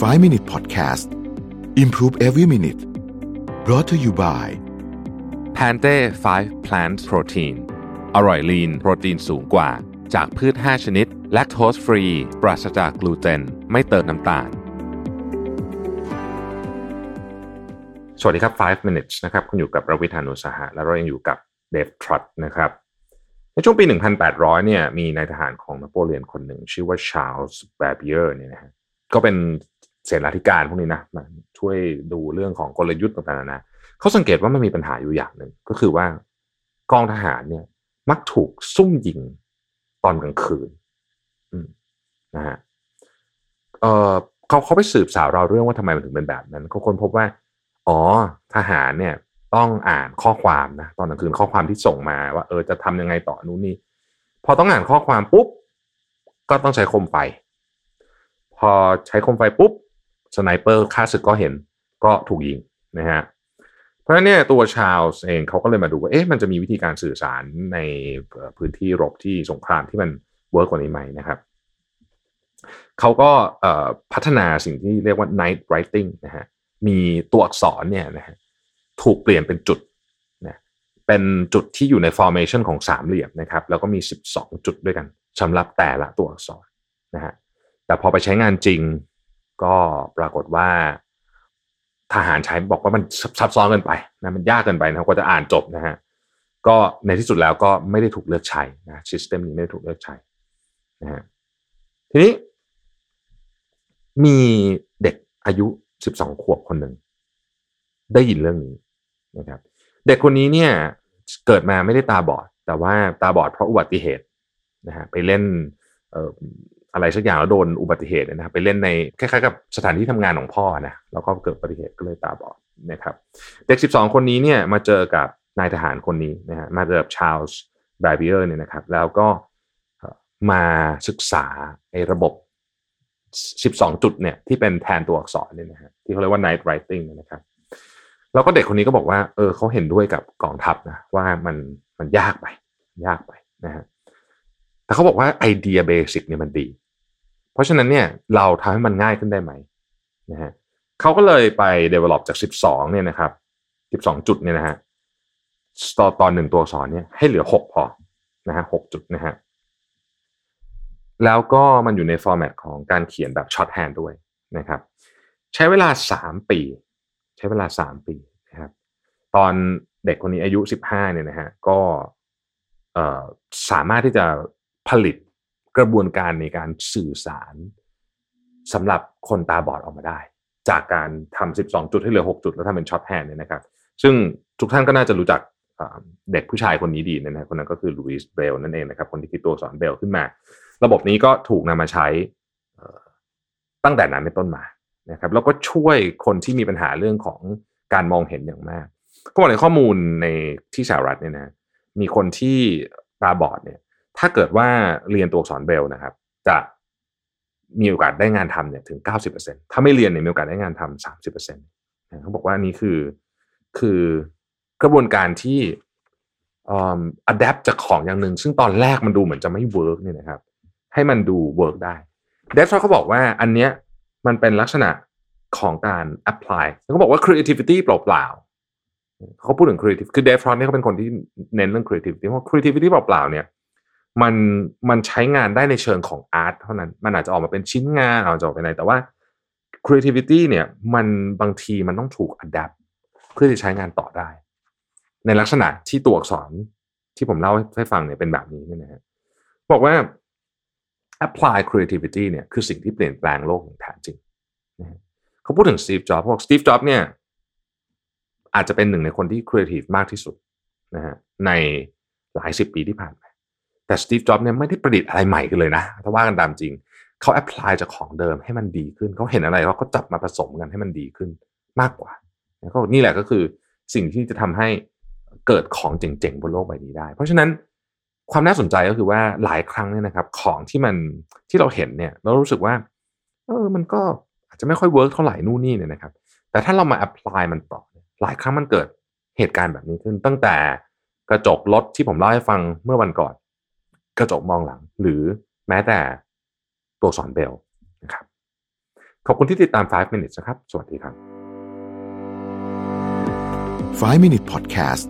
5 Minute Podcast Improve Every Minute brought to you by Pante 5 Plant Protein อร่อยลีนโปรตีนสูงกว่า จากพืช 5 ชนิด แลคโตสฟรี ปราศจากกลูเตน ไม่เติมน้ำตาล สวัสดีครับ 5 minutes นะครับ คุณอยู่กับรวิธานุสาหะ และเรายังอยู่กับเดฟทรัตนะครับในช่วงปี 1800 เนี่ย มีนายทหารของนโปเลียนคนหนึ่ง ชื่อว่าชาร์ลส์แบเบียร์เนี่ยนะฮะ ก็เป็น เสนาธิการพวกนี้นะมาช่วยดูเรื่องของกลยุทธ์ต่างๆนานาเขาสังเกตว่ามันมีปัญหาอยู่อย่างหนึ่งก็คือว่ากองทหารเนี่ย มักถูกซุ่มยิงตอนกลางคืนนะฮะเออเขาเขาไปสืบสาวเราเรื่องว่าทำไมมันถึงเป็นแบบนั้นเขาค้นพบว่า อ๋อทหารเนี่ย ต้องอ่านข้อความนะตอนกลางคืนข้อความที่ส่งมาว่า เออจะทำยังไงต่อนู้นนี่พอต้องอ่านข้อความปุ๊บก็ต้องใช้คมไฟ พอใช้คมไฟปุ๊บ สไนเปอร์ฆ่าศึกก็เห็นก็ถูกยิงนะฮะเพราะฉะนั้นเนี่ยตัวชาวเองเขาก็เลยมาดูว่าเอ๊ะมันจะมีวิธีการสื่อสารในพื้นที่รบที่สงครามที่มัน work กว่านี้ไหมนะครับเขาก็พัฒนาสิ่งที่เรียกว่า night writing นะฮะมีตัวอักษรเนี่ยนะฮะถูกเปลี่ยนเป็นจุดนะเป็นจุดที่อยู่ใน formation ของสามเหลี่ยมนะครับแล้วก็มี 12 จุดด้วยกันสำหรับแต่ละตัวอักษรนะฮะแต่พอไปใช้งานจริง ก็ปรากฏว่าทหารใช้บอกว่ามันซับซ้อนเกินไปนะมันยากเกินไปนะกว่าจะอ่านจบนะฮะก็ในที่สุดแล้วก็ไม่ได้ถูกเลือกใช้นะซิสเต็มนี้ไม่ได้ถูกเลือกใช้นะฮะทีนี้ มีเด็กอายุ 12 ขวบคนหนึ่ง ได้ยินเรื่องนี้นะครับ เด็กคนนี้เนี่ยเกิดมาไม่ได้ตาบอด แต่ว่าตาบอดเพราะอุบัติเหตุนะฮะไปเล่น อะไรสักอย่างแล้วโดนอุบัติเหตุนะครับไปเล่นในคล้ายๆกับสถานที่ทำงานของพ่อนะแล้วก็เกิดอุบัติเหตุก็เลยตาบอดนะครับเด็ก 12 คนนี้เนี่ยมาเจอกับนายทหารคนนี้นะฮะมาเจอกับชาลส์บราเบียร์เนี่ยนะครับแล้วก็มาศึกษาไอ้ระบบ 12 จุดเนี่ยที่เป็นแทนตัวอักษรเนี่ยนะฮะที่เขาเรียกว่า night writing นะครับแล้วก็เด็กคนนี้ก็บอกว่าเออเขาเห็นด้วยกับกองทัพนะว่ามันมันยากไป ยากไปนะฮะแต่เขาบอกว่าไอเดียเบสิกเนี่ยมันดี เพราะฉะนั้นเนี่ยเราทำให้มันง่ายขึ้นได้ไหมนะฮะเขาก็เลยไป develop จาก 12เนี่ยนะครับ12 จุดเนี่ยนะฮะตอนตอนหนึ่งตัวสอนเนี่ยให้เหลือ 6 พอนะฮะ6จุดนะฮะแล้วก็มันอยู่ใน format ของการเขียนแบบ shorthand ด้วยนะครับ ใช้เวลา 3 ปี ใช้เวลา 3 ปีนะครับ ตอนเด็กคนนี้อายุ 15เนี่ยนะฮะก็สามารถที่จะผลิต กระบวนการในการสื่อสารสำหรับคนตาบอดออกมาได้ จากการทำ12 จุดให้เหลือ 6 จุดแล้วทำเป็น shorthand เนี่ยนะครับ ซึ่งทุกท่านก็น่าจะรู้จักเด็กผู้ชายคนนี้ดีนะฮะคนนั้นก็คือลุยส์เบลนั่นเองนะครับ คนที่คิดตัวสอนเบลขึ้นมา ระบบนี้ก็ถูกนำมาใช้ตั้งแต่นั้นเป็นต้นมานะครับ แล้วก็ช่วยคนที่มีปัญหาเรื่องของการมองเห็นอย่างมากก็บอกในข้อมูลในที่สหรัฐเนี่ยนะมีคนที่ตาบอดเนี่ย ถ้าเกิดว่าเรียนตัวอักษรเบลนะครับ จะมีโอกาสได้งานทำเนี่ยถึง 90%ถ้าไม่เรียนเนี่ยมีโอกาสได้งานทำ30%เขาบอกว่านี่คือคือกระบวนการที่ adapt จากของอย่างหนึ่ง ซึ่งตอนแรกมันดูเหมือนจะไม่ work เนี่ยนะครับ ให้มันดู work ได้เดฟเขาบอกว่าอันเนี้ยมันเป็นลักษณะของการ apply เขาบอกว่า creativity เปล่าๆเขาพูดถึง creative คือเดฟฟรอนนี่เขาเป็นคนที่เน้นเรื่อง creativity เพราะ creativity เปล่าๆเนี่ย มันมันใช้งานได้ในเชิงของอาร์ตเท่านั้น มันอาจจะออกมาเป็นชิ้นงานอาจจะออกไปไหนแต่ว่า creativity เนี่ยมันบางทีมันต้องถูก adapt เพื่อจะใช้งานต่อได้ ในลักษณะที่ตัวอักษรที่ผมเล่าให้ฟังเนี่ยเป็นแบบนี้นี่นะฮะบอกว่า apply creativity เนี่ยคือสิ่งที่เปลี่ยนแปลงโลกอย่างแท้จริงเขาพูดถึง Steve Jobs บอก Steve Jobs เนี่ยอาจจะเป็นหนึ่งในคนที่ creative มากที่สุดนะฮะในหลายสิบปีที่ผ่าน แต่สตีฟจ็อบส์เนี่ยไม่ได้ประดิษฐ์อะไรใหม่กันเลยนะถ้าว่ากันตามจริงเขา apply จากของเดิมให้มันดีขึ้นเขาเห็นอะไรเขาก็จับมาผสมกันให้มันดีขึ้นมากกว่าเขานี่แหละก็คือสิ่งที่จะทำให้เกิดของเจ๋งๆบนโลกใบนี้ได้ เพราะฉะนั้นความน่าสนใจก็คือว่าหลายครั้งเนี่ยนะครับ ของที่มันที่เราเห็นเนี่ยเรารู้สึกว่าเออมันก็อาจจะไม่ค่อย work เท่าไหร่นู่นนี่เนี่ยนะครับ แต่ถ้าเรามาแอพพลายมันต่อหลายครั้งมันเกิดเหตุการณ์แบบนี้ขึ้นตั้งแต่กระจกรถที่ผมเล่าให้ฟังเมื่อวันก่อน กระจกมองหลัง หรือแม้แต่ตัวสอนเบลนะครับ ขอบคุณที่ติดตาม 5 minutes นะครับ สวัสดีครับ 5 Minute Podcast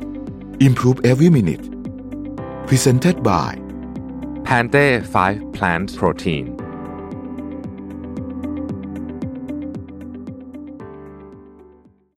Improve Every Minute Presented by Pante 5 Plant Protein